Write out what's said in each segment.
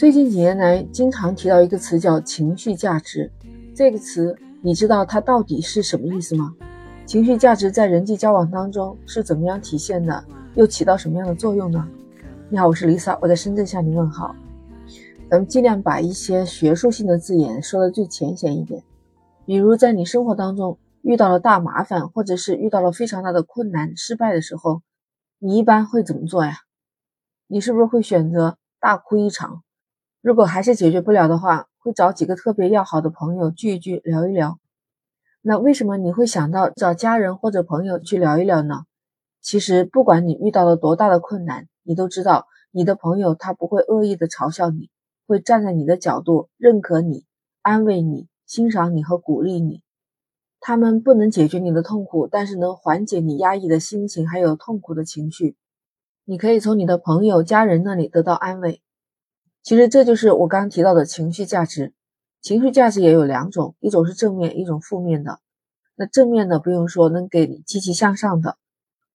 最近几年来，经常提到一个词叫情绪价值。这个词，你知道它到底是什么意思吗？情绪价值在人际交往当中是怎么样体现的？又起到什么样的作用呢？你好，我是 Lisa，我在深圳向你问好。咱们尽量把一些学术性的字眼说的最浅显一点。比如，在你生活当中遇到了大麻烦，或者是遇到了非常大的困难、失败的时候，你一般会怎么做呀？你是不是会选择大哭一场？如果还是解决不了的话，会找几个特别要好的朋友聚一聚，聊一聊。那为什么你会想到找家人或者朋友去聊一聊呢？其实，不管你遇到了多大的困难，你都知道你的朋友他不会恶意的嘲笑你，会站在你的角度认可你、安慰你、欣赏你和鼓励你。他们不能解决你的痛苦，但是能缓解你压抑的心情还有痛苦的情绪。你可以从你的朋友、家人那里得到安慰。其实这就是我刚刚提到的情绪价值。情绪价值也有两种，一种是正面，一种负面的。那正面的不用说，能给你积极向上的；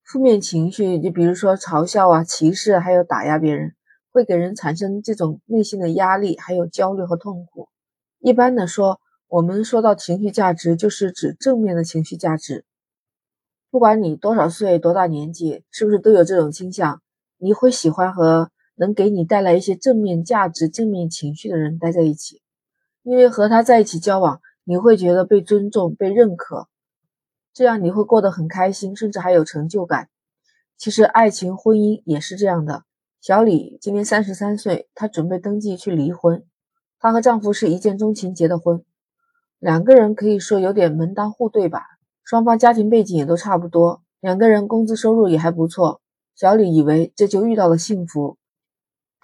负面情绪，就比如说嘲笑啊、歧视，还有打压别人，会给人产生这种内心的压力，还有焦虑和痛苦。一般的说，我们说到情绪价值，就是指正面的情绪价值。不管你多少岁、多大年纪，是不是都有这种倾向？你会喜欢和能给你带来一些正面价值、正面情绪的人待在一起，因为和他在一起交往，你会觉得被尊重、被认可，这样你会过得很开心，甚至还有成就感。其实爱情、婚姻也是这样的。小李今年三十三岁，她准备登记去离婚。她和丈夫是一见钟情结的婚，两个人可以说有点门当户对吧？双方家庭背景也都差不多，两个人工资收入也还不错。小李以为这就遇到了幸福，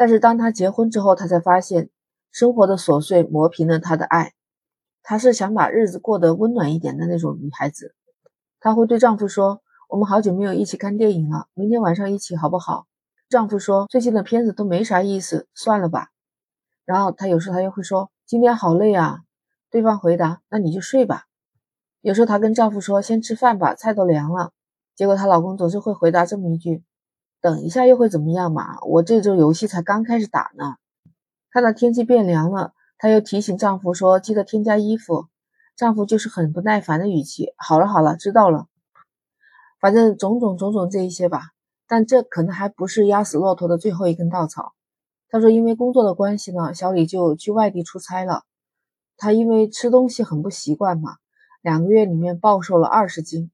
但是当他结婚之后，他才发现生活的琐碎磨平了他的爱。她是想把日子过得温暖一点的那种女孩子。她会对丈夫说：“我们好久没有一起看电影了，明天晚上一起好不好？”丈夫说：“最近的片子都没啥意思，算了吧。”然后她有时候她又会说：“今天好累啊。”对方回答：“那你就睡吧。”有时候她跟丈夫说：“先吃饭吧，菜都凉了。”结果她老公总是会回答这么一句。等一下又会怎么样嘛？我这周游戏才刚开始打呢。看到天气变凉了，她又提醒丈夫说：“记得添加衣服。”丈夫就是很不耐烦的语气：“好了好了，知道了。”反正种种种种这一些吧。但这可能还不是压死骆驼的最后一根稻草。她说：“因为工作的关系呢，小李就去外地出差了。她因为吃东西很不习惯嘛，两个月里面暴瘦了二十斤。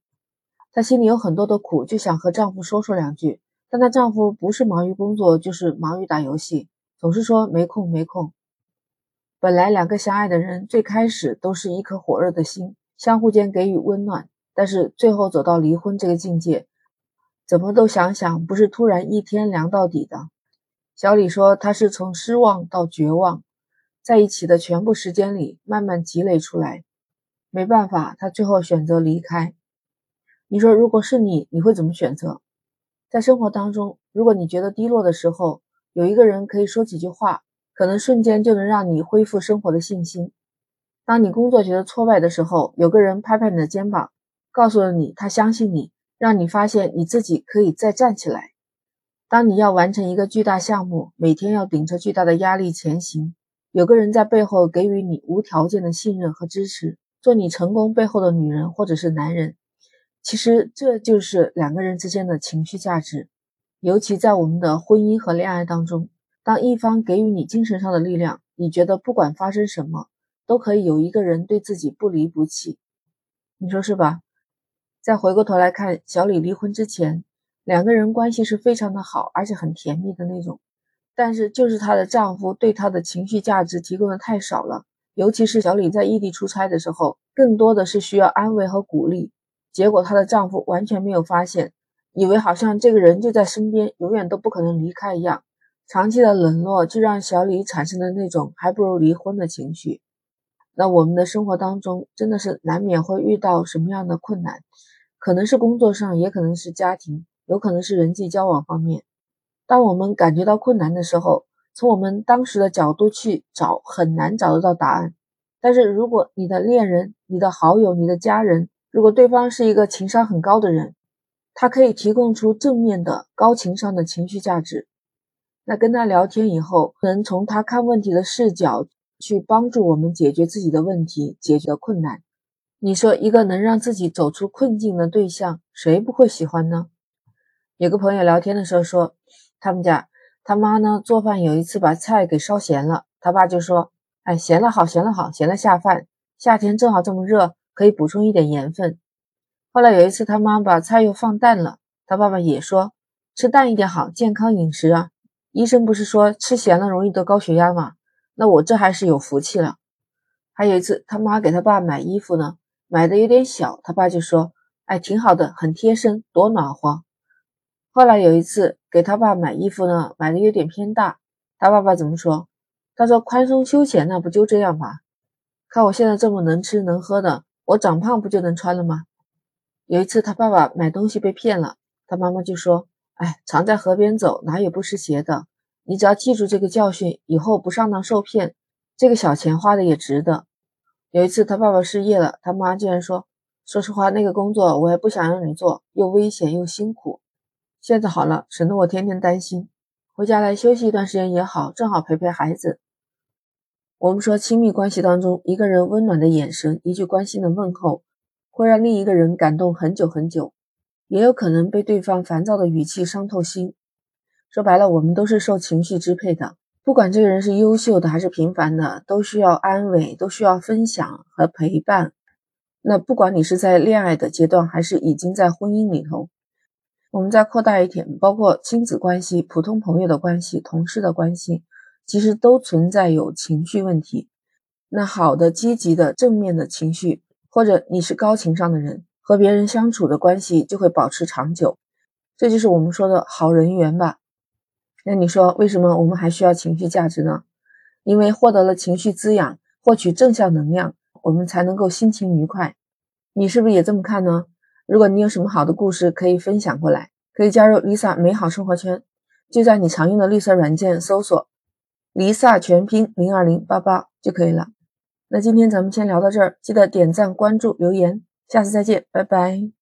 她心里有很多的苦，就想和丈夫说说两句。”但她丈夫不是忙于工作，就是忙于打游戏，总是说没空没空。本来两个相爱的人，最开始都是一颗火热的心，相互间给予温暖。但是最后走到离婚这个境界，怎么都想想不是突然一天凉到底的。小李说，他是从失望到绝望，在一起的全部时间里慢慢积累出来。没办法，他最后选择离开。你说，如果是你，你会怎么选择？在生活当中，如果你觉得低落的时候，有一个人可以说几句话，可能瞬间就能让你恢复生活的信心。当你工作觉得挫败的时候，有个人拍拍你的肩膀，告诉了你他相信你，让你发现你自己可以再站起来。当你要完成一个巨大项目，每天要顶着巨大的压力前行，有个人在背后给予你无条件的信任和支持，做你成功背后的女人或者是男人。其实这就是两个人之间的情绪价值，尤其在我们的婚姻和恋爱当中，当一方给予你精神上的力量，你觉得不管发生什么，都可以有一个人对自己不离不弃，你说是吧？再回过头来看小李离婚之前，两个人关系是非常的好，而且很甜蜜的那种，但是就是她的丈夫对她的情绪价值提供的太少了，尤其是小李在异地出差的时候，更多的是需要安慰和鼓励。结果她的丈夫完全没有发现，以为好像这个人就在身边，永远都不可能离开一样。长期的冷落就让小李产生了那种还不如离婚的情绪。那我们的生活当中真的是难免会遇到什么样的困难？可能是工作上，也可能是家庭，有可能是人际交往方面。当我们感觉到困难的时候，从我们当时的角度去找，很难找得到答案。但是如果你的恋人、你的好友、你的家人，如果对方是一个情商很高的人，他可以提供出正面的高情商的情绪价值，那跟他聊天以后，能从他看问题的视角去帮助我们解决自己的问题，解决困难。你说一个能让自己走出困境的对象，谁不会喜欢呢？有个朋友聊天的时候说，他们家他妈呢做饭有一次把菜给烧咸了，他爸就说：“哎，咸了好，咸了好，咸了下饭。夏天正好这么热，可以补充一点盐分。”后来有一次他妈把菜又放淡了，他爸爸也说：“吃淡一点好，健康饮食啊。”医生不是说吃咸了容易得高血压吗？那我这还是有福气了。还有一次，他妈给他爸买衣服呢，买的有点小，他爸就说：“哎，挺好的，很贴身，多暖和。”后来有一次给他爸买衣服呢，买的有点偏大，他爸爸怎么说？他说：“宽松休闲，那不就这样吗？看我现在这么能吃能喝的，我长胖不就能穿了吗？”有一次他爸爸买东西被骗了，他妈妈就说。哎，常在河边走，哪有不湿鞋的？你只要记住这个教训，以后不上当受骗，这个小钱花的也值得。有一次，他爸爸失业了，他妈竟然说：“说实话，那个工作我也不想让你做，又危险又辛苦。现在好了，省得我天天担心。回家来休息一段时间也好，正好陪陪孩子。”我们说，亲密关系当中，一个人温暖的眼神，一句关心的问候，会让另一个人感动很久很久。也有可能被对方烦躁的语气伤透心。说白了，我们都是受情绪支配的。不管这个人是优秀的还是平凡的，都需要安慰，都需要分享和陪伴。那不管你是在恋爱的阶段，还是已经在婚姻里头，我们再扩大一点，包括亲子关系、普通朋友的关系、同事的关系，其实都存在有情绪问题。那好的、积极的、正面的情绪，或者你是高情商的人。和别人相处的关系就会保持长久，这就是我们说的好人缘吧。那你说为什么我们还需要情绪价值呢？因为获得了情绪滋养，获取正向能量，我们才能够心情愉快。你是不是也这么看呢？如果你有什么好的故事可以分享过来，可以加入 Lisa 美好生活圈，就在你常用的绿色软件搜索离萨全拼零二零八八”就可以了。那今天咱们先聊到这儿，记得点赞、关注、留言。下次再见，拜拜。